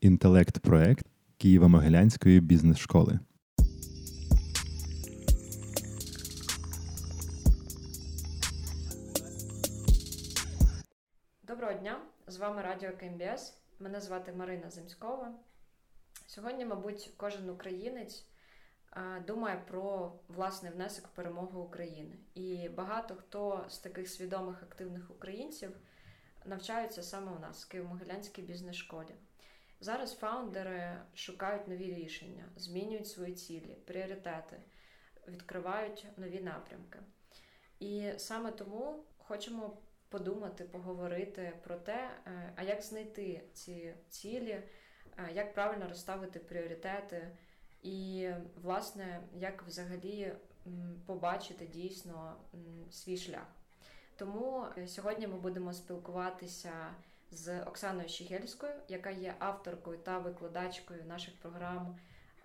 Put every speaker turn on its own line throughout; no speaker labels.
інтелект-проект Києво-Могилянської бізнес-школи.
Доброго дня! З вами Радіо КМБС. Мене звати Марина Земськова. Сьогодні, мабуть, кожен українець думає про власний внесок в перемогу України. І багато хто з таких свідомих активних українців навчаються саме у нас, в Києво-Могилянській бізнес-школі. Зараз фаундери шукають нові рішення, змінюють свої цілі, пріоритети, відкривають нові напрямки. І саме тому хочемо подумати, поговорити про те, е, а як знайти ці цілі, е, як правильно розставити пріоритети, і, власне, як взагалі побачити дійсно свій шлях. Тому е, сьогодні ми будемо спілкуватися з Оксаною Щегельською, яка є авторкою та викладачкою наших програм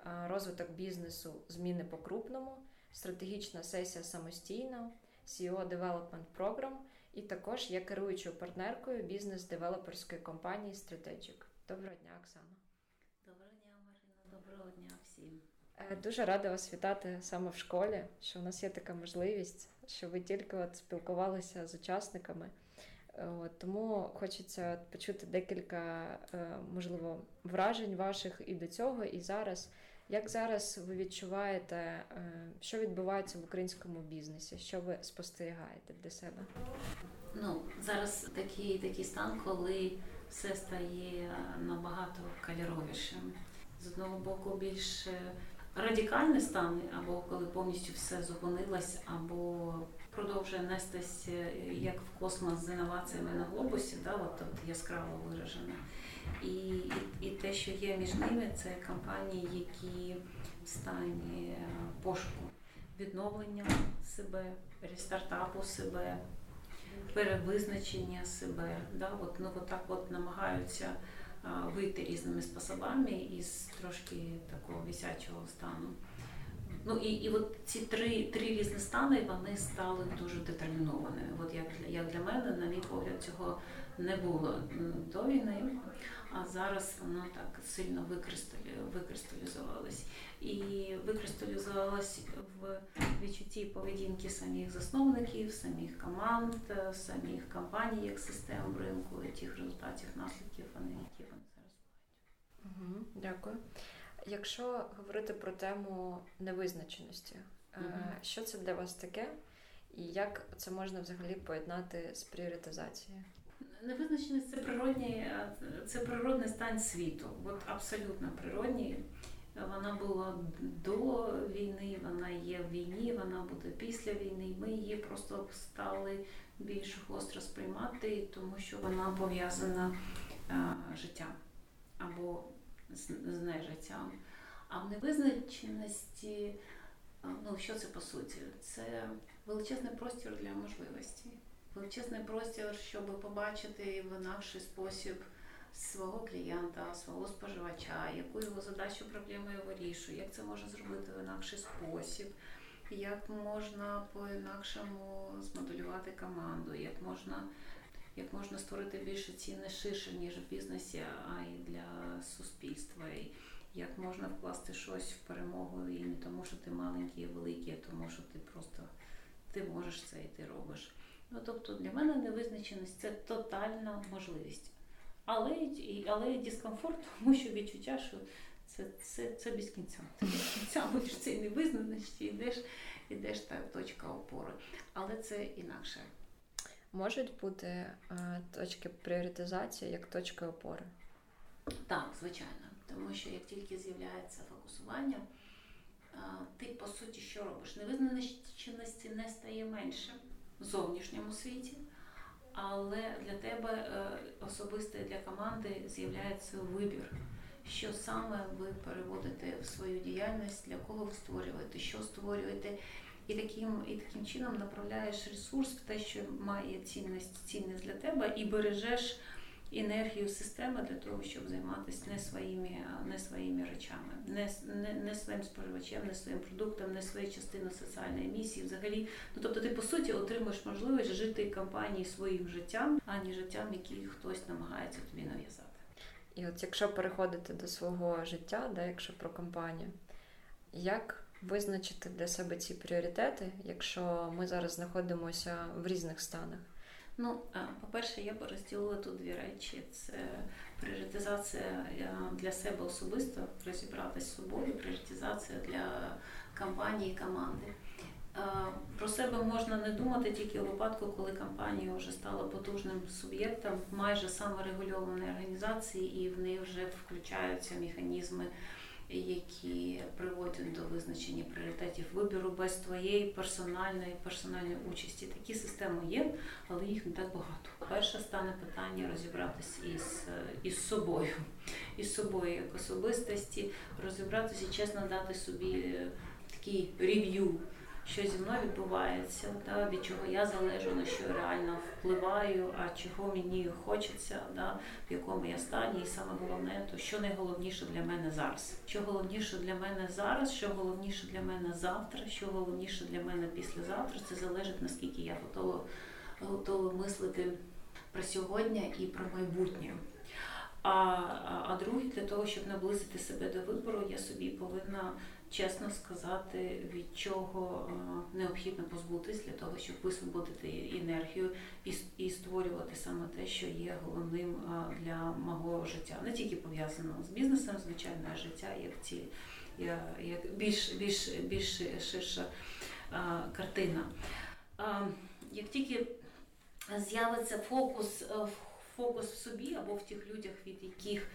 е, розвиток бізнесу, зміни по крупному, стратегічна сесія самостійно, CEO Development Program і також є керуючою партнеркою бізнес-девелоперської компанії Strategic. Доброго дня, Оксана.
Доброго дня, Марина. Доброго дня всім.
Е, дуже рада вас вітати саме в школі, що у нас є така можливість, що ви тільки от спілкувалися з учасниками. Е, от, Тому хочеться почути декілька, е, можливо, вражень ваших і до цього, і зараз. Як зараз ви відчуваєте, е, що відбувається в українському бізнесі? Що ви спостерігаєте для себе?
Ну зараз такий такий стан, коли все стає набагато кольоровішим. З одного боку, більш радикальний стан, або коли повністю все зупинилось, або продовжує нестись як в космос з інноваціями на глобусі, да, от, от яскраво виражено. І, і і, те, що є між ними, це компанії, які в стані е, пошуку, відновлення себе, рестартапу себе, перевизначення себе. Да, от, ну, от так от намагаються вийти різними способами із трошки такого висячого стану. Ну і і от ці три три різні стани вони стали дуже детермінованими. От як для як для мене, на мій погляд, цього не було до війни, а зараз воно так сильно викристалізувалось. І викристалізувалось в відчутті поведінки самих засновників, самих команд, самих компаній, як систем ринку, і тих результатів, наслідків, вони які вони зараз мають.
Дякую. Якщо говорити про тему невизначеності, mm-hmm. що це для вас таке, і як це можна взагалі поєднати з пріоритизацією?
Невизначеність це природній, е, це природний стан світу. От абсолютно природній. Вона була до війни, вона є в війні, вона буде після війни. Ми її просто стали більш гостро сприймати, тому що вона пов'язана а, життям або з, з нежиттям. А в невизначеності, ну що це по суті? Це величезний простір для можливостей величезний простір, щоб побачити в інакший спосіб свого клієнта, свого споживача, яку його задачу проблему я вирішую, як це можна зробити в інакший спосіб, як можна по-інакшому змоделювати команду, як можна. Як можна створити більше ціни ширше, ніж в бізнесі, а й для суспільства. І Як можна вкласти щось в перемогу і не тому, що ти маленький і великий, а тому, що ти просто ти можеш це і ти робиш. Ну, Тобто для мене невизначеність це тотальна можливість. Але але дискомфорт, тому що відчуття, що це це, це без кінця. Ти без кінця будеш цей невизначеності, йдеш, йдеш та точка опори. Але це інакше.
Можуть бути е, точки пріоритизації як точки опори?
Так, звичайно. Тому що як тільки з'являється фокусування, а, ти по суті що робиш? Невизначеності не стає менше в зовнішньому світі, але для тебе е, особисто для команди з'являється вибір, що саме ви переводите в свою діяльність, для кого ви створюєте, що створюєте. І таким і таким чином направляєш ресурс в те, що має цінність цінність для тебе, і бережеш енергію системи для того, щоб займатися не своїми не своїми речами, не не, не своїм споживачем, не своїм продуктом, не своєю частиною соціальної місії. Взагалі, ну тобто, ти по суті отримуєш можливість жити компанії своїм життям, а не життям, який хтось намагається тобі нав'язати.
І от якщо переходити до свого життя, да, якщо про компанію, як визначити для себе ці пріоритети, якщо ми зараз знаходимося в різних станах?
Ну, по-перше, я б розділила тут дві речі: це пріоритизація для себе особисто, розібратися з собою, пріоритизація для компанії команди. Про себе можна не думати тільки у випадку, коли компанія вже стала потужним суб'єктом майже саморегульованої організації, і в неї вже включаються механізми які приводять до визначення пріоритетів вибору без твоєї персональної персональної участі. Такі системи є, але їх не так багато. Перше стане питання розібратися із із собою, із собою як особистості, розібратися чесно дати собі такий рев'ю що зі мною відбувається, да, від чого я залежу, на що реально впливаю, а чого мені хочеться, да, в якому я стані, і саме головне, то що найголовніше для мене зараз. Що головніше для мене зараз, що головніше для мене завтра, що головніше для мене післязавтра, це залежить наскільки я готова, готова мислити про сьогодні і про майбутнє. А, а, а друге, для того, щоб наблизити себе до вибору, я собі повинна чесно сказати, від чого е, необхідно позбутись для того, щоб висвободити енергію і створювати саме те, що є головним е, для мого життя, не тільки пов'язано з бізнесом, звичайно, а життя як ці як більш більш більш ширша е, картина. Як тільки з'явиться фокус фокус в собі або в тих людях, від яких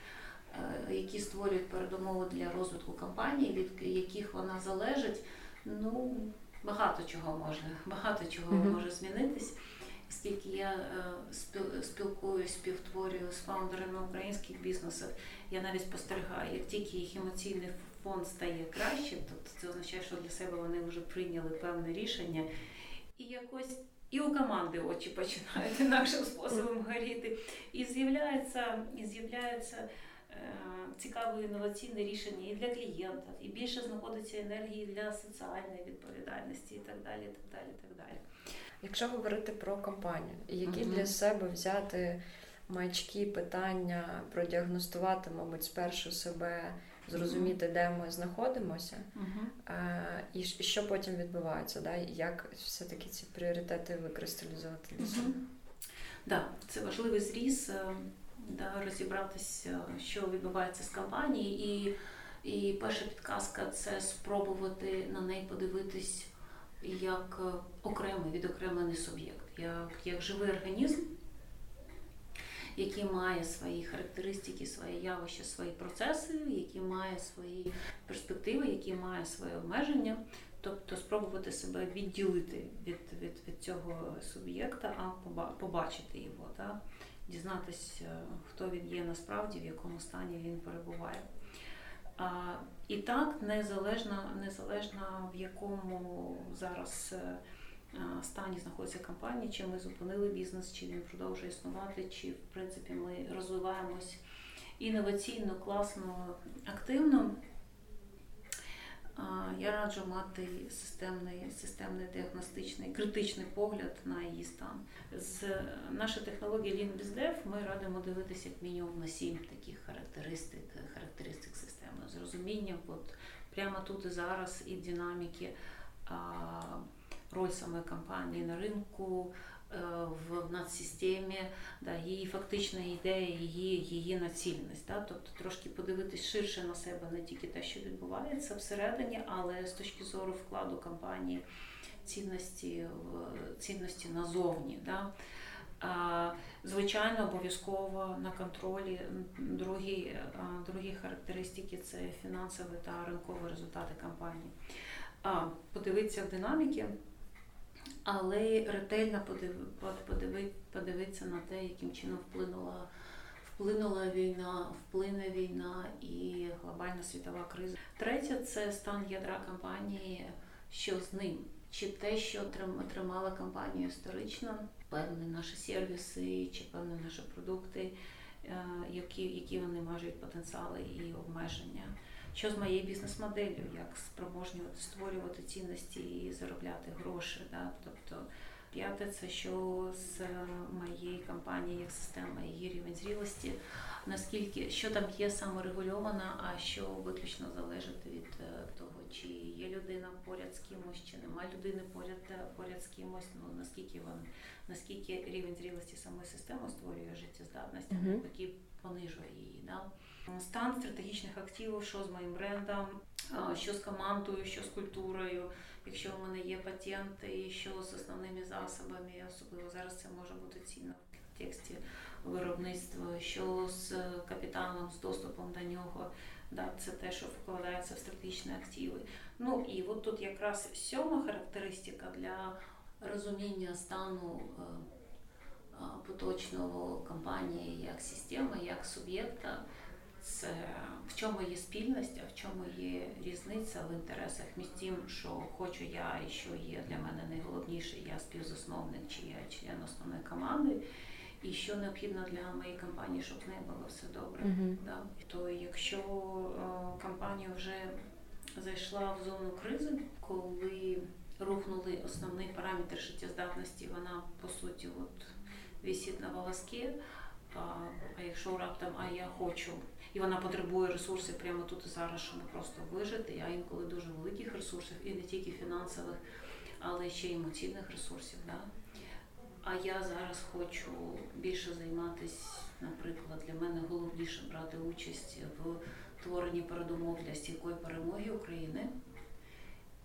які створюють передумови для розвитку компанії, від яких вона залежить, ну багато чого може, багато чого mm-hmm. може змінитись. Оскільки я е, спілкуюсь, співтворюю з фаундерами українських бізнесів, я навіть спостерігаю, як тільки їх емоційний фон стає краще, тобто це означає, що для себе вони вже прийняли певне рішення, і якось і у команди очі починають інакшим способом горіти. І з'являється, і з'являється Е, цікаве інноваційне рішення і для клієнта, і більше знаходиться енергії для соціальної відповідальності, і так далі. так далі, так далі.
Якщо говорити про компанію, які uh для себе взяти маячки, питання, продіагностувати, мабуть, спершу себе, зрозуміти, uh де ми знаходимося, uh і що потім відбувається, да? як все-таки ці пріоритети викристалізувати для себе? Так,
да, це важливий зріз. Е, да, розібратися, що відбувається з компанією. І і перша підказка це спробувати на неї подивитись як окремий відокремлений суб'єкт, як, як живий організм. Який має свої характеристики, свої явища, свої процеси, який має свої перспективи, який має свої обмеження, тобто спробувати себе відділити від від, від цього суб'єкта, а побачити його. Так? Дізнатися, хто він є насправді, в якому стані він перебуває. А, І так, незалежно, незалежно в якому зараз е, стані знаходиться компанія, чи ми зупинили бізнес, чи він продовжує існувати, чи в принципі ми розвиваємось інноваційно, класно, активно. Я раджу мати системний системний діагностичний критичний погляд на її стан. З нашої технології LeanBizDev ми радимо дивитися як мінімум на сім таких характеристик характеристик системи. З розумінням, от прямо тут і зараз, і динаміки, роль самої компанії на ринку. Е, в надсистемі, да, її фактична ідея, її її націленість. Да? Тобто трошки подивитись ширше на себе, не тільки те, що відбувається всередині, але з точки зору вкладу компанії цінності цінності назовні. Да? Звичайно, обов'язково на контролі другі другі характеристики це фінансові та ринкові результати компанії. А подивитися в динаміки але ретельно подивитися на те, яким чином вплинула вплинула війна, вплине війна і глобальна світова криза. Третє це стан ядра компанії, що з ним. Чи те, що тримала компанію історично, певні наші сервіси, чи певні наші продукти, е, які які вони мають потенціали і обмеження що з моєю бізнес-моделлю, як спроможні створювати цінності і заробляти гроші. Да? Тобто п'яте це що з моєї компанії як система, її рівень зрілості. наскільки що там є саморегульовано, а що виключно залежить від е, того, чи є людина поряд з кимось, чи немає людини поряд е, поряд з кимось. Ну наскільки він, наскільки рівень зрілості самої системи створює життєздатність,
Мгм.
навпаки понижує її. Да? Стан стратегічних активів, що з моїм брендом, що з командою, що з культурою. Якщо в мене є патенти, що з основними засобами, особливо зараз це може бути цінно в тексті виробництва, що з капіталом, з доступом до нього. Да, це те, що вкладається в стратегічні активи. Ну і от тут якраз сьома характеристика для розуміння стану е, е, поточного компанії як системи, як суб'єкта. Це в чому є спільність, а в чому є різниця в інтересах між тим, що хочу я і що є для мене найголовніше, я співзасновник чи я член основної команди, і що необхідно для моєї компанії, щоб в неї було все добре.
Мгм.
Да. То якщо е, компанія вже зайшла в зону кризи, коли рухнули основний параметр життєздатності, вона по суті от висить на волоске, а, а якщо раптом, а я хочу, і вона потребує ресурсів прямо тут і зараз, щоб просто вижити, а інколи дуже великих ресурсів, і не тільки фінансових, але ще й емоційних ресурсів. Да? А я зараз хочу більше займатися, наприклад, для мене головніше брати участь в творенні передумов для стійкої перемоги України.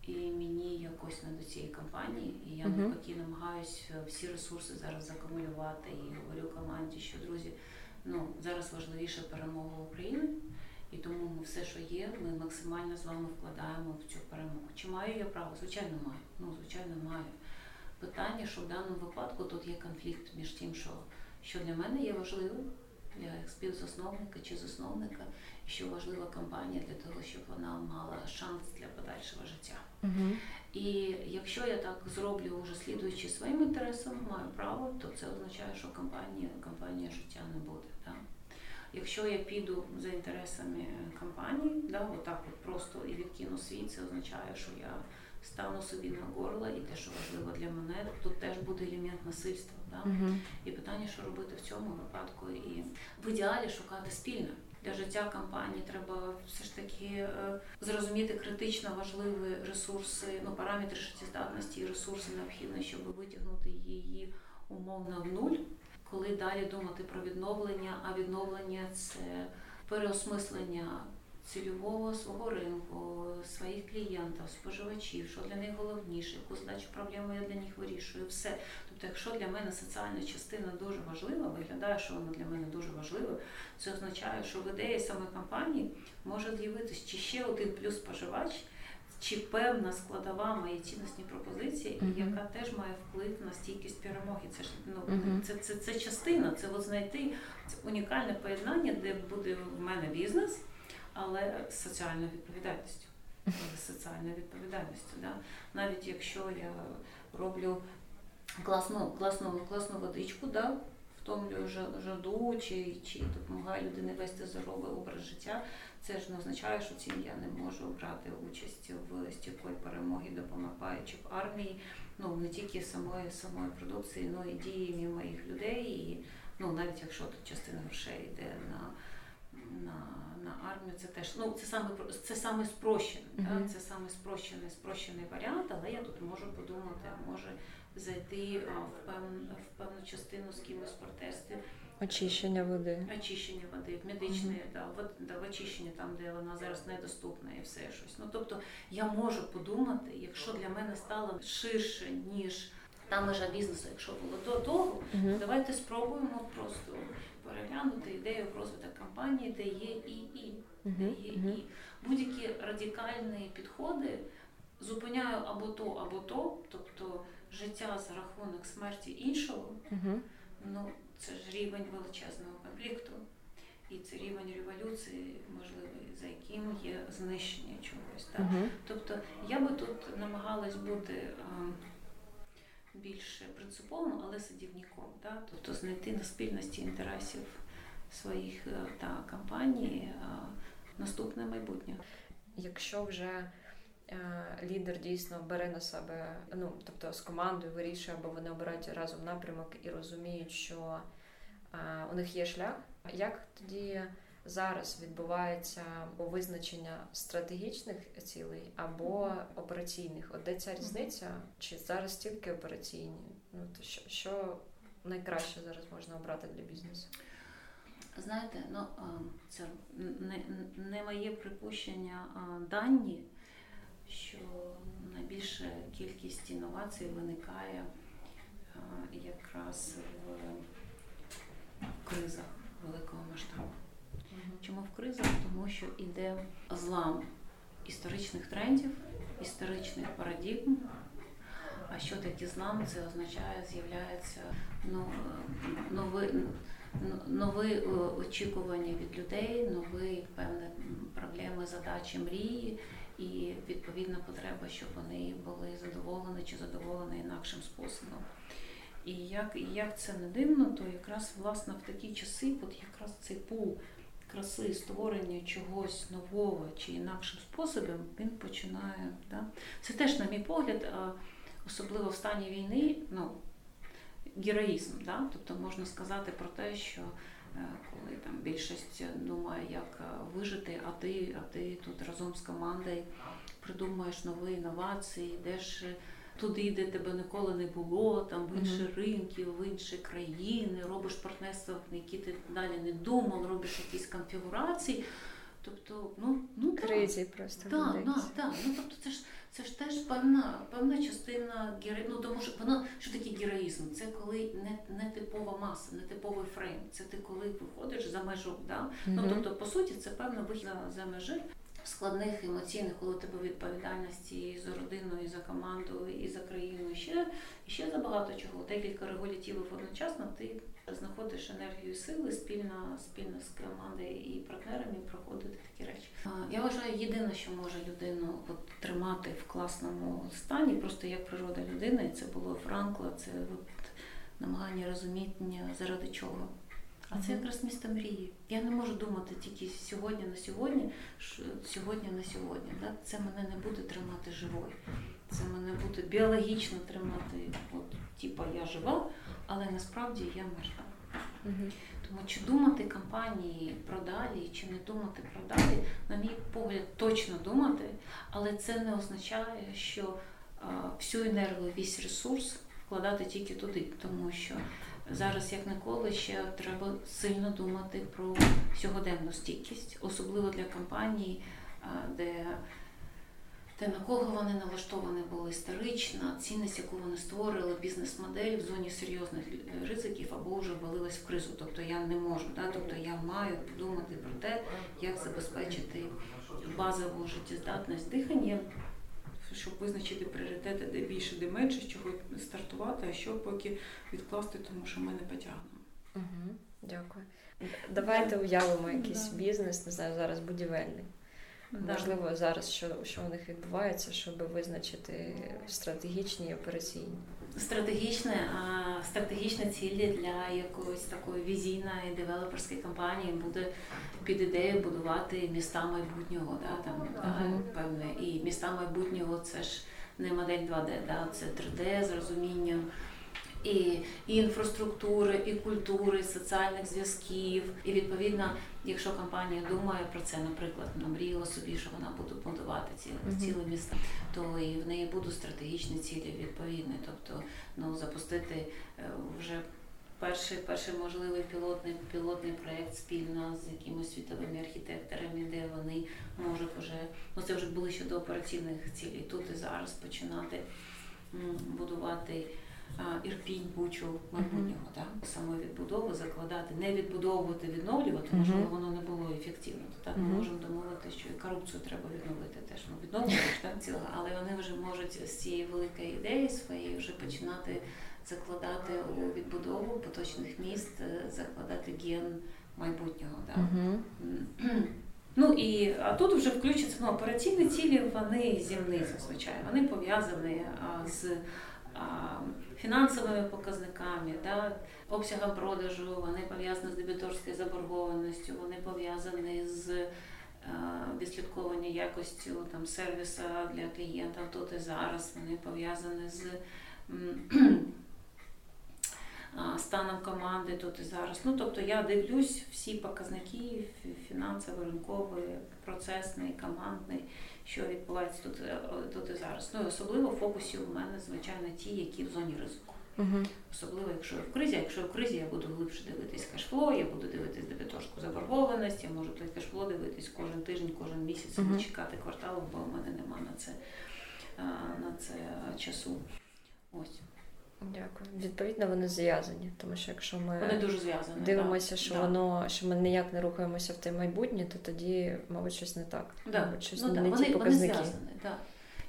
І мені якось не до цієї кампанії, і я навпаки намагаюсь е, всі ресурси зараз закумулювати і говорю команді, що друзі, ну зараз важливіше перемога України, і тому ми все, що є, ми максимально з вами вкладаємо в цю перемогу. Чи маю я право? Звичайно, маю. Ну, звичайно, маю. Питання, що в даному випадку тут є конфлікт між тим, що, що для мене є важливим, для співзасновника чи засновника, і що важлива компанія для того, щоб вона мала шанс для подальшого життя. І якщо я так зроблю, вже слідуючи своїм інтересам, маю право, то це означає, що компанія, компанія життя не буде. Да? Якщо я піду за інтересами компанії, да, отак от просто і відкину світ, це означає, що я стану собі на горло, і те, що важливо для мене, тут теж буде елемент насильства. Да?
Мгм.
І питання, що робити в цьому випадку, і в ідеалі шукати спільне. Для життя компанії треба все ж таки е, зрозуміти критично важливі ресурси, ну параметри життєздатності і ресурси необхідні, щоб витягнути її умовно в нуль. Коли далі думати про відновлення, а відновлення це переосмислення цільового свого ринку, своїх клієнтів, споживачів, що для них головніше, яку задачу проблему я для них вирішую, все. Тобто, якщо для мене соціальна частина дуже важлива, виглядає, що вона для мене дуже важлива, це означає, що в ідеї самої компанії може з'явитися чи ще один плюс споживач, чи певна складова моєї цінності пропозиції,
Мгм.
яка теж має вплив на стійкість перемоги. Це ж ну
Мгм.
це, це, це частина, це от знайти це унікальне поєднання, де буде в мене бізнес, але з соціальною відповідальністю. З соціальною відповідальністю. Да? Навіть якщо я роблю класну, класну, класну водичку, да? втомлюю жаду чи, чи допомагаю людині вести здоровий образ життя, це ж не означає, що цим я не можу брати участь в стійкої перемоги, допомагаючи в армії, ну не тільки самої самої продукції, але і діями моїх людей. І ну навіть якщо тут частина грошей йде на, на це теж ну це саме це саме спрощений,
Мгм.
да? це саме спрощений, спрощений варіант, але я тут можу подумати, а може зайти а, в певну в певну частину з кимось протести,
Очищення води.
очищення води, в медичне, да, в, да, в очищення там, де вона зараз недоступна і все щось. Ну тобто я можу подумати, якщо для мене стало ширше, ніж та межа бізнесу, якщо було до того,
Мгм.
давайте спробуємо просто переглянути ідею в розвиток компанії, де є і і, де
Мгм.
і. Будь-які радикальні підходи зупиняю або то, або то, тобто життя за рахунок смерті іншого. Ну, це ж рівень величезного конфлікту, і це рівень революції, можливий, за яким є знищення чогось. Так?
Мгм.
Тобто я би тут намагалась бути ем, більш принциповим, але садівником. Так? Тобто знайти на спільності інтересів своїх е, та компаній е, наступне майбутнє.
Якщо вже е, лідер дійсно бере на себе, ну тобто з командою вирішує, або вони обирають разом напрямок і розуміють, що е, у них є шлях, Як тоді зараз відбувається визначення стратегічних цілей або операційних? От де ця різниця? Чи зараз тільки операційні? Ну то що, що найкраще зараз можна обрати для бізнесу?
Знаєте, ну це не, не моє припущення, а дані, що найбільша кількість інновацій виникає якраз в кризах великого масштабу. Чому в кризах? Тому що йде злам історичних трендів, історичних парадігм. А що таке злам? Це означає, з'являється ну, новий нові е, очікування від людей, нові певні проблеми, задачі, мрії і відповідна потреба, щоб вони були задоволені чи задоволені інакшим способом. І як як це не дивно, то якраз власне в такі часи, от якраз цей пул краси, створення чогось нового чи інакшим способом, він починає. Да? Це теж, на мій погляд, особливо в стані війни, ну, героїзм. Да? Тобто можна сказати про те, що е, коли там більшість думає, як е, вижити, а ти, а ти тут разом з командою придумаєш нові інновації, йдеш туди, де тебе ніколи не було, там в інші mm-hmm. ринки, в інші країни, робиш партнерство, в які ти далі не думав, робиш якісь конфігурації. Тобто, ну ну
Кризі просто.
Так, так, так. Ну тобто це ж це ж теж певна певна частина героїзму. Ну, тому що воно що таке героїзм? Це коли не не типова маса, не типовий фрейм. Це ти коли виходиш за межу. Да? Mm-hmm. Ну тобто, по суті, це певна вихід за межі складних емоційних, коли у тебе відповідальності і за родину, і за команду, і за країну, і ще і ще за багато чого. Декілька регулятивів одночасно ти знаходиш енергію сили спільно спільно з командою і партнерами проходити такі речі. Я вважаю, єдине, що може людину от, тримати в класному стані, просто як природа людини, це було Франкла, це намагання розуміння заради чого. А це якраз місто мрії. Я не можу думати тільки сьогодні на сьогодні, сьогодні на сьогодні. Да? Це мене не буде тримати живою. Це мене буде біологічно тримати, от, типа я жива, але насправді я мертва. Угу. Тому чи думати компанії про далі, чи не думати про далі, на мій погляд, точно думати, але це не означає, що а, всю енергію, весь ресурс вкладати тільки туди, тому що зараз, як ніколи, ще треба сильно думати про сьогоденну стійкість, особливо для компаній, де те, на кого вони налаштовані були історично, цінність, яку вони створили, бізнес-модель в зоні серйозних ризиків або вже ввалилась в кризу. Тобто я не можу, да? тобто я маю подумати про те, як забезпечити базову життєздатність дихання щоб визначити пріоритети, де більше, де менше, з чого стартувати, а що поки відкласти, тому що ми не потягнемо.
Угу, Дякую. Давайте уявимо якийсь да. бізнес, не знаю, зараз будівельний. Да. Можливо, зараз що що у них відбувається, щоб визначити стратегічні і операційні.
Стратегічне, а стратегічні цілі для якоїсь такої візійної девелоперської компанії буде під ідеєю будувати міста майбутнього. Да, там, uh-huh. да, певне. І міста майбутнього це ж не модель 2D, да, це 3D з розумінням і, і інфраструктури, і культури, і соціальних зв'язків. І відповідно, якщо компанія думає про це, наприклад, намріяла собі, що вона буде будувати ці mm-hmm. ціле міста, то і в неї будуть стратегічні цілі відповідні, тобто ну запустити е, вже. Перший перший можливий пілотний пілотний проєкт спільно з якимось світовими архітекторами, де вони можуть вже ну це вже були щодо операційних цілей. Тут і зараз починати будувати Ірпінь, Бучу, майбутнього, uh-huh. так? саме відбудови закладати, не відбудовувати, відновлювати, що uh-huh. воно не було ефективно. Так ми можемо домовити, що і корупцію треба відновити теж. Ну, відновлюєш так цілого, але вони вже можуть з цієї великої ідеї своєї вже починати закладати у відбудову поточних міст, е, закладати ген майбутнього. Так? Ну і а тут вже включаться ну, операційні цілі, вони зімні зазвичай. Вони пов'язані з фінансовими показниками, да, обсягом продажу, вони пов'язані з дебіторською заборгованістю, вони пов'язані з відслідкування якостю там, сервісу для клієнта тут і зараз, вони пов'язані з станом команди тут і зараз. Ну тобто я дивлюсь всі показники фінансовий, ринковий, процесний, командний, що відбувається тут е, тут і зараз. Ну і особливо в фокусі у мене, звичайно, ті, які в зоні ризику.
Угу.
Особливо, якщо я в кризі, якщо я в кризі, я буду глибше дивитись кешфло, я буду дивитись дебіторську заборгованість, я можу той кешфло дивитись кожен тиждень, кожен місяць,
угу.
не чекати кварталу, бо в мене нема на це на це часу. Ось.
Дякую. Відповідно, вони зв'язані, тому що якщо ми
вони дуже зв'язані.
дивимося,
да.
що
да.
воно що ми ніяк не рухаємося в те майбутнє, то тоді, мабуть, щось не так.
Да.
Мабуть, щось
ну,
не
да.
ті
вони,
показники.
Вони зв'язані, да.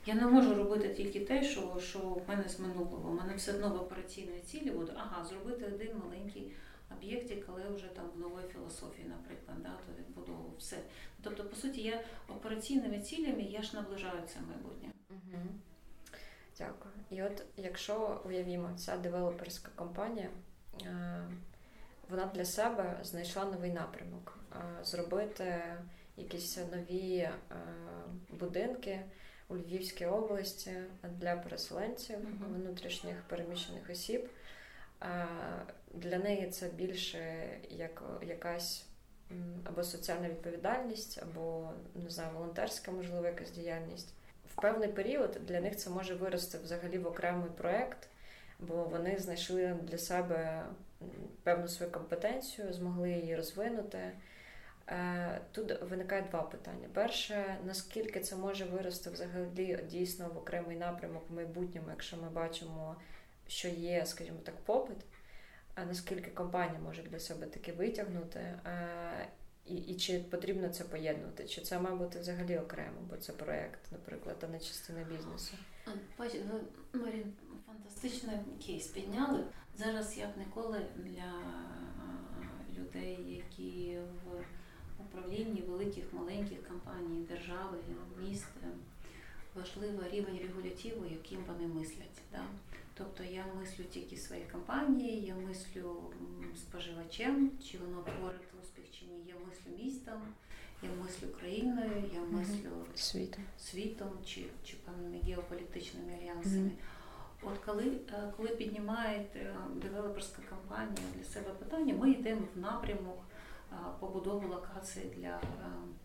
Я не можу робити тільки те, що що в мене з минулого. У мене все одно в операційній цілі буде ага, зробити один маленький об'єктик, але вже там в новій філософії, наприклад, да, то відбудову все. Тобто, по суті, я операційними цілями я ж наближаю це майбутнє.
Угу. Дякую. І от якщо уявімо, ця девелоперська компанія, е, вона для себе знайшла новий напрямок, е, зробити якісь нові е, будинки у Львівській області для переселенців, внутрішніх переміщених осіб. Для неї це більше як якась або соціальна відповідальність, або не знаю, волонтерська, можливо, якась діяльність в певний період для них це може вирости взагалі в окремий проект, бо вони знайшли для себе певну свою компетенцію, змогли її розвинути. Е, тут виникає два питання. Перше, наскільки це може вирости взагалі дійсно в окремий напрямок в майбутньому, якщо ми бачимо, що є, скажімо так, попит, а наскільки компанія може для себе таки витягнути, е, і і чи потрібно це поєднувати? Чи це має бути взагалі окремо, бо це проєкт, наприклад, а не частина бізнесу?
Бачите, ви Марін фантастичний кейс підняли. Зараз як ніколи для людей, які в управлінні великих маленьких компаній, держави, міст, важливий рівень регулятиву, яким вони мислять. Да? Тобто я мислю тільки свої компанії, я мислю споживачем, чи воно творить успіх. Я мислю містом, я мислю країною, я мислю
світом,
світом чи чи певними геополітичними альянсами. Mm-hmm. От коли е, коли піднімає е, девелоперська компанія для себе питання, ми йдемо в напрямок е, побудови локації для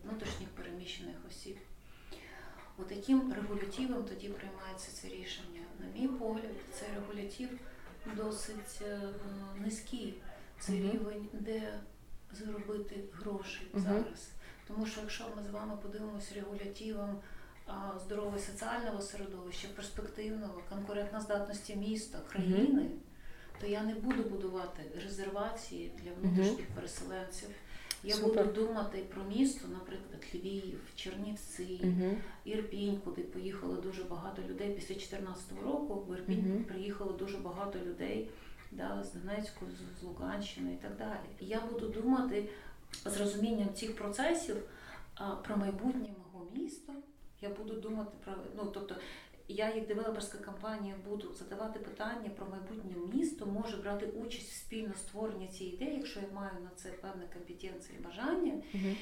внутрішніх переміщених осіб. От яким регулятивом тоді приймається це рішення? На мій погляд, цей регулятив досить низький. Це рівень, де заробити гроші mm-hmm. зараз. Тому що якщо ми з вами подивимося регулятивом здорового соціального середовища, перспективного, конкурентноздатності міста, країни, mm-hmm. то я не буду будувати резервації для внутрішніх переселенців. Я
Супер.
буду думати про місто, наприклад, Львів, Чернівці,
uh-huh.
Ірпінь, куди поїхало дуже багато людей після 2014 року. В Ірпінь uh-huh. приїхало дуже багато людей да, з Донецьку, з Луганщини і так далі. І я буду думати з розумінням цих процесів про майбутнє мого міста. Я буду думати про ну, тобто. Я, як девелоперська компанія, буду задавати питання про майбутнє місто, може брати участь в спільно створенні цієї ідеї, якщо я маю на це певні компетенції і бажання,
uh-huh.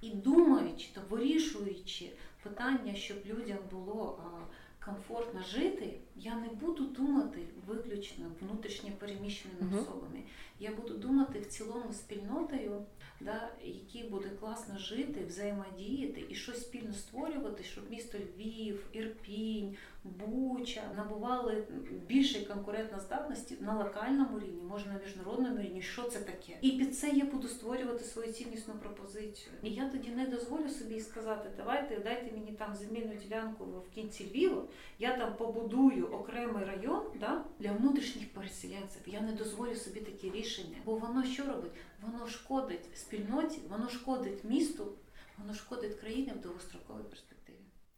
і думаючи та вирішуючи питання, щоб людям було а, комфортно жити, я не буду думати виключно внутрішньо переміщеними uh-huh. особами. Я буду думати в цілому спільнотою, да, які буде класно жити, взаємодіяти і щось спільно створювати, щоб місто Львів, Ірпінь, Буча набували більшої конкурентноздатності на локальному рівні, може на міжнародному рівні. Що це таке? І під це я буду створювати свою ціннісну пропозицію. І я тоді не дозволю собі сказати, давайте дайте мені там земельну ділянку в кінці Львова, я там побудую окремий район да, для внутрішніх переселенців. Я не дозволю собі такі рішення, бо воно що робить? Воно шкодить спільноті, воно шкодить місту, воно шкодить країні в довгостроковій перспективі.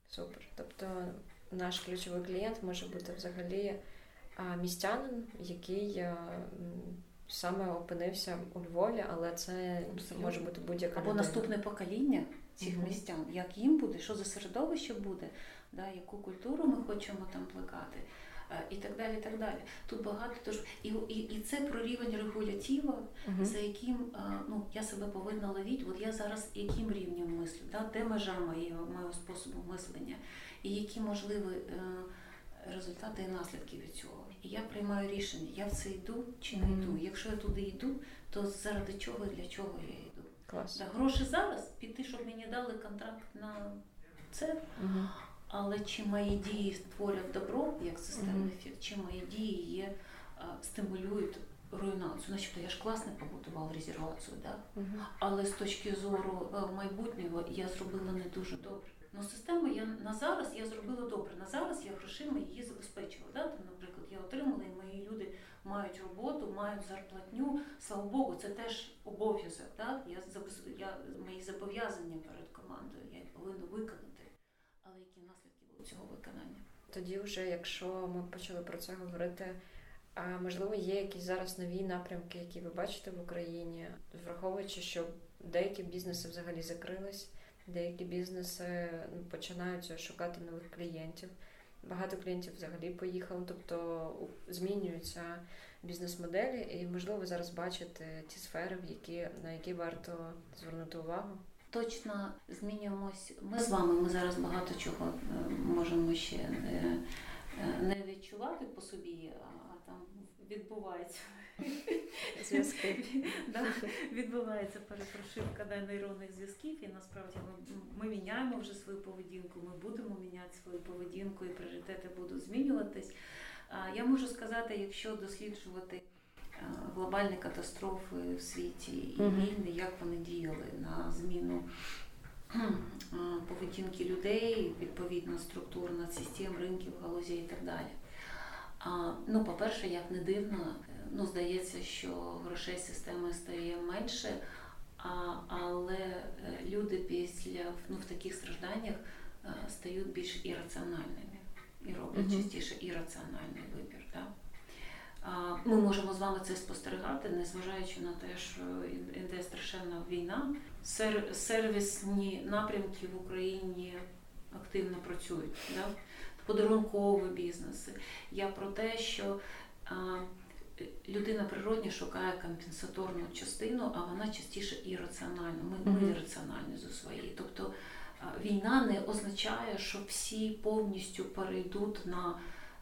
Супер. Тобто наш ключовий клієнт може бути взагалі містянин, який саме опинився у Львові, але це Абсолютно. може бути будь-яка
або
людина.
наступне покоління цих mm-hmm. містян. Як їм буде, що за середовище буде, да, яку культуру ми хочемо там плекати. І так далі. і так далі. Тут багато тож і і, і це про рівень регулятива, uh-huh. за яким ну я себе повинна ловити. От я зараз яким рівнем мислю, да? де межа моєго моєго способу мислення, і які можливі е, результати і наслідки від цього. і я приймаю рішення, я в це йду чи не йду. Якщо я туди йду, то заради чого і для чого я йду.
Клас.
Да, гроші зараз піти, щоб мені дали контракт на це.
Угу.
Але чи мої дії створять добро як системний ефект, чи мої дії є, стимулюють руйнацію. Начебто я ж класно побудував резервацію, да?
Угу.
але з точки зору е, майбутнього я зробила не дуже добре. Ну, систему я на зараз я зробила добре. На зараз я грошима її забезпечила. Да? Там, наприклад, я отримала, і мої люди мають роботу, мають зарплатню. Слава Богу, це теж обов'язок. Да? Я, я мої зобов'язання перед командою я їх повинна виконати. Але які наслідки будуть цього виконання?
Тоді, вже, якщо ми почали про це говорити, а можливо, є якісь зараз нові напрямки, які ви бачите в Україні, враховуючи, що деякі бізнеси взагалі закрились, деякі бізнеси ну, починають шукати нових клієнтів. Багато клієнтів взагалі поїхали, тобто змінюються бізнес-моделі, і можливо зараз бачите ті сфери, в які на які варто звернути увагу.
Точно змінюємось. Ми з вами ми зараз багато чого е, можемо ще е, е, не відчувати по собі, відбувається.
Зв'язки.
Да, відбувається перепрошивка да, нейронних зв'язків, і насправді ми, ми міняємо вже свою поведінку, ми будемо міняти свою поведінку, і пріоритети будуть змінюватись. Я можу сказати, якщо досліджувати глобальні катастрофи в світі і війни, як вони діяли на зміну поведінки людей, відповідно структур над систем, ринків, галузей і так далі. А, ну, по-перше, як не дивно, е, ну, здається, що грошей системи стає менше, а, але е, люди після ну, в таких стражданнях е, стають більш ірраціональними і роблять
Мгм.
частіше ірраціональний вибір. Да? А, Ми можемо з вами це спостерігати, незважаючи на те, що іде страшенна війна. Сер- сервісні напрямки в Україні активно працюють. Да? Подарункові бізнеси. Я про те, що а, людина природні шукає компенсаторну частину, а вона частіше ірраціональна. Ми, ми
Мгм.
ірраціональні зі своєї. Тобто а, війна не означає, що всі повністю перейдуть на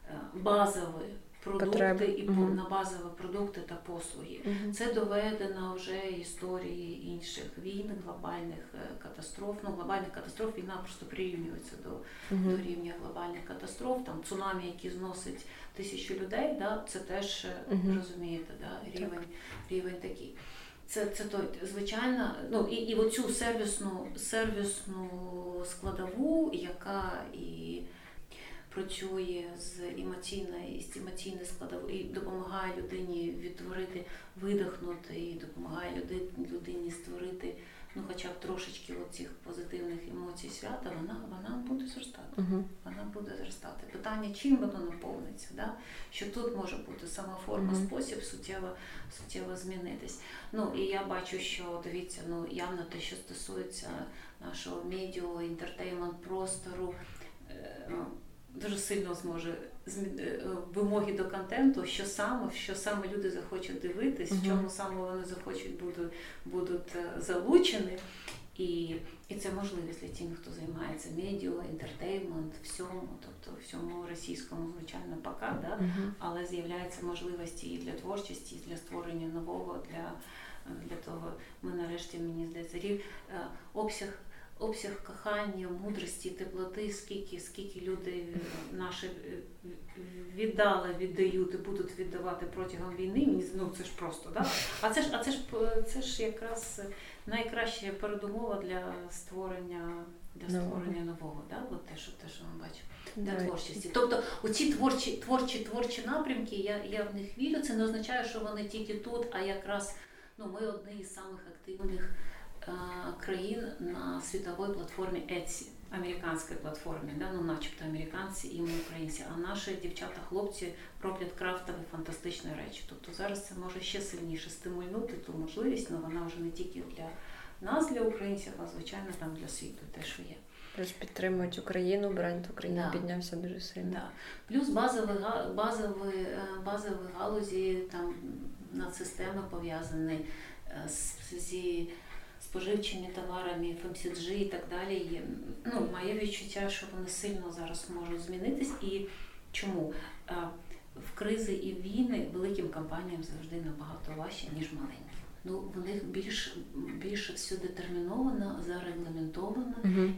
е, базові продукти
Потреби.
і
Мгм.
на базові продукти та послуги.
Мгм.
Це доведено вже історії інших війн, глобальних е, катастроф. Ну, глобальних катастроф війна просто прирівнюється до, до рівня глобальних катастроф. Там цунамі, які зносить тисячу людей, да, це теж е, розумієте, да, рівень, рівень такий. Це, це той, звичайно, ну і, і оцю сервісну, сервісну складову, яка і працює з емоційної, з емоційної складової, і допомагає людині відтворити, видихнути, і допомагає люди- людині створити ну, хоча б трошечки цих позитивних емоцій свята, вона, вона буде зростати.
Мгм.
Вона буде зростати. Питання, чим воно наповниться, да? що тут може бути сама форма,
Мгм.
спосіб суттєво, суттєво змінитись. Ну і я бачу, що дивіться, ну явно те, що стосується нашого медіа, інтертеймент простору. е, ну, Дуже сильно зможе змі- е, вимоги до контенту, що саме, що саме люди захочуть дивитись, в чому саме вони захочуть будуть, будуть е, залучені. І, і це можливість для тих, хто займається медіа, інтертеймент, всьому, тобто всьому російському, звичайно, пока, да?
Мгм.
але з'являються можливості і для творчості, і для створення нового, для, для того, ми нарешті, мені здається, рів, е, обсяг. Обсяг кохання, мудрості, теплоти, скільки, скільки люди наші віддали, віддають і будуть віддавати протягом війни. Мені ну це ж просто, да? А це ж, а це ж це ж якраз найкраща передумова для створення для створення нового, да? От те, що те, що ми бачимо для
Да,
творчості. Тобто оці творчі, творчі, творчі напрямки, я, я в них вірю. Це не означає, що вони тільки тут, а якраз ну, ми одні із самих активних країн на світовій платформі Etsy, американській платформі, да? ну, начебто американці і ми українці. А наші дівчата, хлопці роблять крафтові фантастичні речі. Тобто зараз це може ще сильніше стимульнути ту можливість, але вона вже не тільки для нас, для українців, а звичайно там для світу те, що є.
Плюс підтримують Україну, бренд України
Да.
піднявся дуже сильно.
Да. Плюс базові, базові, е, базові галузі там надсистеми пов'язані е, з, зі споживчими товарами, FMCG і так далі. Є, ну, моє відчуття, що вони сильно зараз можуть змінитись. І чому? В кризи і війни великим компаніям завжди набагато важче, ніж маленьким. Ну, в них більш більше все детерміновано, зарегламентовано,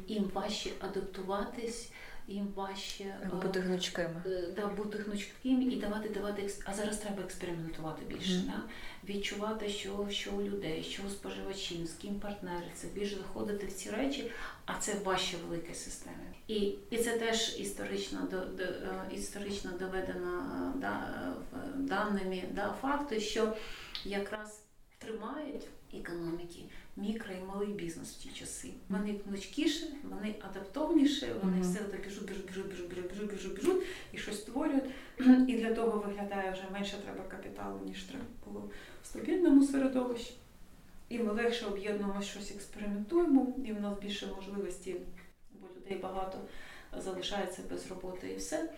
їм важче адаптуватись їм важче
бути гнучкими.
Е, да, бути гнучкими і давати давати А зараз треба експериментувати більше. Mm. Да? Відчувати, що що у людей, що у споживачів, з ким партнериться, більше заходити в ці речі, а це важче великі системи. І і це теж історично до, до е, історично доведено да, даними да, факти, що якраз тримають економіки мікро і малий бізнес в ті часи. Вони гнучкіші, вони адаптовніші, вони все так біжуть, біжуть, біжуть, біжуть, біжуть, біжуть, біжуть, біжуть і щось створюють. І для того виглядає вже менше треба капіталу, ніж треба було в стабільному середовищі. І ми легше об'єднуємо щось, експериментуємо, і в нас більше можливості, бо людей багато залишається без роботи і все.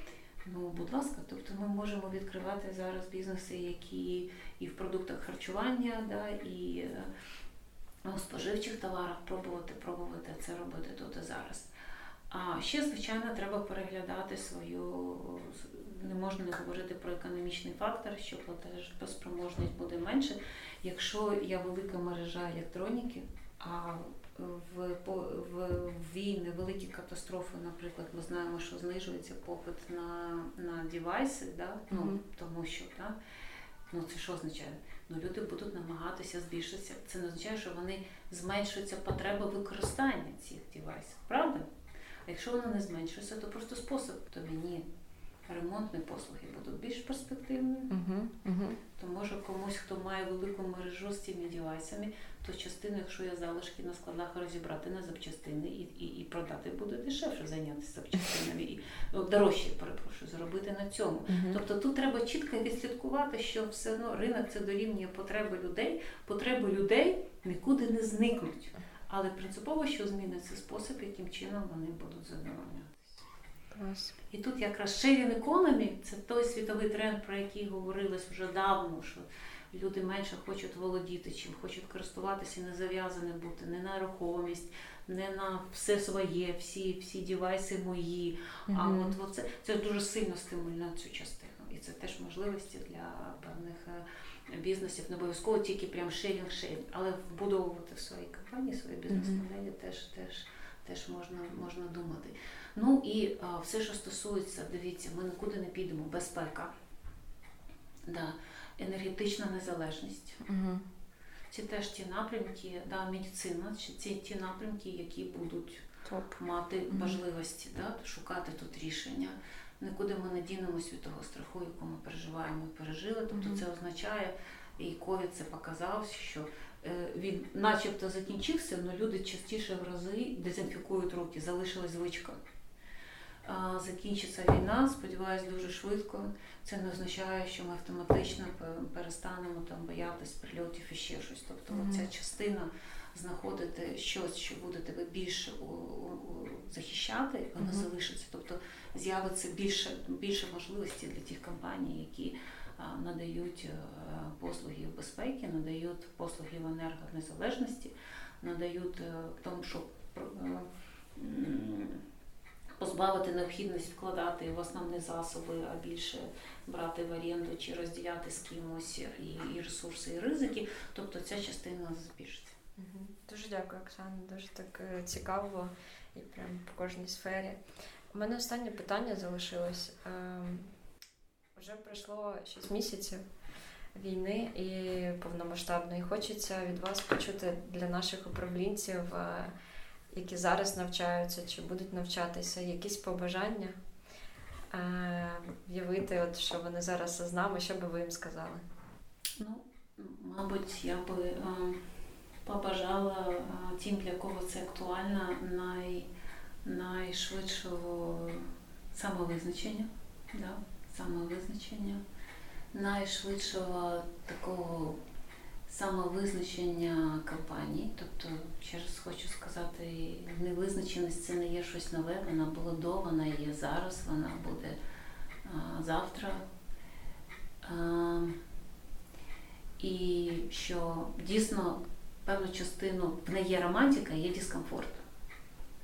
Ну, будь ласка, тобто ми можемо відкривати зараз бізнеси, які і в продуктах харчування, да, і у споживчих товарах пробувати, пробувати це робити тут і зараз. А ще, звичайно, треба переглядати свою, не можна не говорити про економічний фактор, що платежоспроможність буде менше. Якщо є велика мережа електроніки, а в в, війни, великі катастрофи, наприклад, ми знаємо, що знижується попит на на девайси, да? ну, mm-hmm. тому що да? ну, це що означає? Ну люди будуть намагатися збільшитися. Це не означає, що вони зменшуються потреба використання цих девайсів, правда? А якщо воно не зменшується, то просто спосіб то мені ремонтні послуги будуть більш перспективними. Uh-huh, uh-huh. То може комусь, хто має велику мережу з цими девайсами, то частину, якщо є залишки на складах, розібрати на запчастини і і, і продати буде дешевше зайнятися запчастинами і ну, дорожче, перепрошую, зробити на цьому. Uh-huh. Тобто тут треба чітко відслідкувати, що все одно ринок це дорівнює потреби людей, потреби людей нікуди не зникнуть. Але принципово, що зміниться спосіб, яким чином вони будуть задовольняти. Клас. І тут якраз sharing economy – це той світовий тренд, про який говорилось вже давно, що люди менше хочуть володіти, чим хочуть користуватися, не зав'язані бути, не на рухомість, не на все своє, всі всі дівайси мої. Mm-hmm. А от, от це, це дуже сильно стимулює цю частину. І це теж можливості для певних е, бізнесів, не обов'язково тільки прям шерінг-шерінг, але вбудовувати в своїй компанії, свої бізнес-моделі mm-hmm. теж теж, теж можна, можна думати. Ну і а, все, що стосується, дивіться, ми нікуди не підемо. Безпека, да. Енергетична незалежність. Угу. Це теж ті напрямки, да, медицина, ці ті напрямки, які будуть Топ. мати угу. важливості, да, шукати тут рішення. Нікуди ми не дінемося від того страху, яку ми переживаємо і пережили. Тобто угу. це означає, і ковід це показав, що е, він начебто закінчився, але люди частіше в рази дезінфікують руки, залишилась звичка закінчиться війна, сподіваюся, дуже швидко. Це не означає, що ми автоматично перестанемо там боятись прильотів і ще щось. Тобто mm-hmm. ця частина знаходити щось, що буде тебе більше у, у, захищати, вона mm-hmm. залишиться. Тобто з'явиться більше більше можливостей для тих компаній, які а, надають е, послуги в безпеки, надають послуги в енергонезалежності, надають е, тому, що е, позбавити необхідність вкладати в основні засоби, а більше брати в оренду чи розділяти з кимось і, і ресурси, і ризики. Тобто ця частина збільшиться.
Дуже дякую, Оксана. Дуже так е, цікаво і прям по кожній сфері. У мене останнє питання залишилось. Ем, вже пройшло 6 місяців війни і повномасштабної. Хочеться від вас почути для наших управлінців. Е, які зараз навчаються чи будуть навчатися, якісь побажання е, в'явити, от що вони зараз з нами, що би ви їм сказали?
Ну, мабуть, я би е, побажала е, тим, для кого це актуально, най, найшвидшого самовизначення. Да? Самовизначення, найшвидшого такого самовизначення компанії. Тобто, ще раз хочу сказати, невизначеність це не є щось нове, вона була до, вона є зараз, вона буде а, завтра. А, і що дійсно певну частину в неї є романтика, є дискомфорт.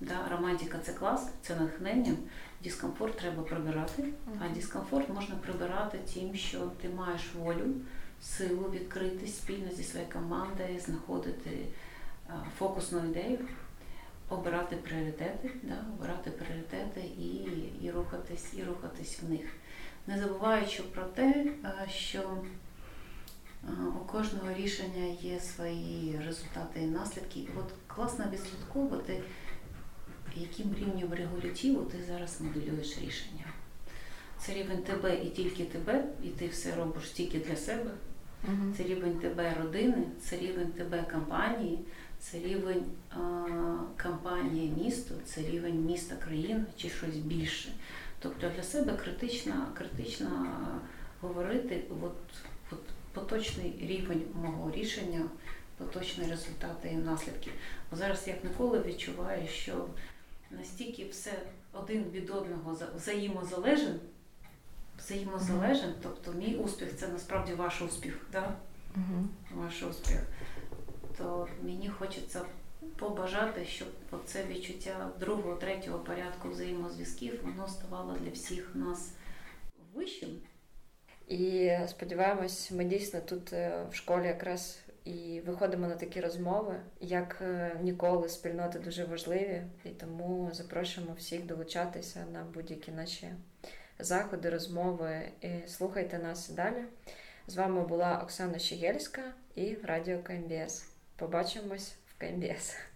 Да? Романтика це клас, це натхнення. Дискомфорт треба прибирати, а дискомфорт можна прибирати тим, що ти маєш волю, силу відкритись спільно зі своєю командою, знаходити фокусну ідею, обирати пріоритети, да? обирати пріоритети і, і рухатись, і рухатись в них. Не забуваючи про те, що у кожного рішення є свої результати і наслідки. От класно відслідковувати, яким рівнем регулятиву ти зараз моделюєш рішення. Це рівень тебе і тільки тебе, і ти все робиш тільки для себе.
Мгм.
Це рівень тебе родини, це рівень тебе компанії, це рівень а, компанії місто, це рівень міста країна чи щось більше. Тобто для себе критично, критично говорити, от, от поточний рівень мого рішення, поточні результати і наслідки. Бо зараз як ніколи відчуваю, що настільки все один від одного за- взаємозалежен, взаємозалежен, тобто мій успіх це насправді ваш успіх. Да?
Мгм.
ваш успіх, то мені хочеться побажати, щоб це відчуття другого, третього порядку взаємозв'язків воно ставало для всіх нас вищим.
І сподіваємось, ми дійсно тут е, в школі якраз і виходимо на такі розмови, як е, ніколи спільноти дуже важливі, і тому запрошуємо всіх долучатися на будь-які наші заходи, розмови. І слухайте нас далі. З вами була Оксана Щегельська і Радіо КМБС. Побачимось в КМБС.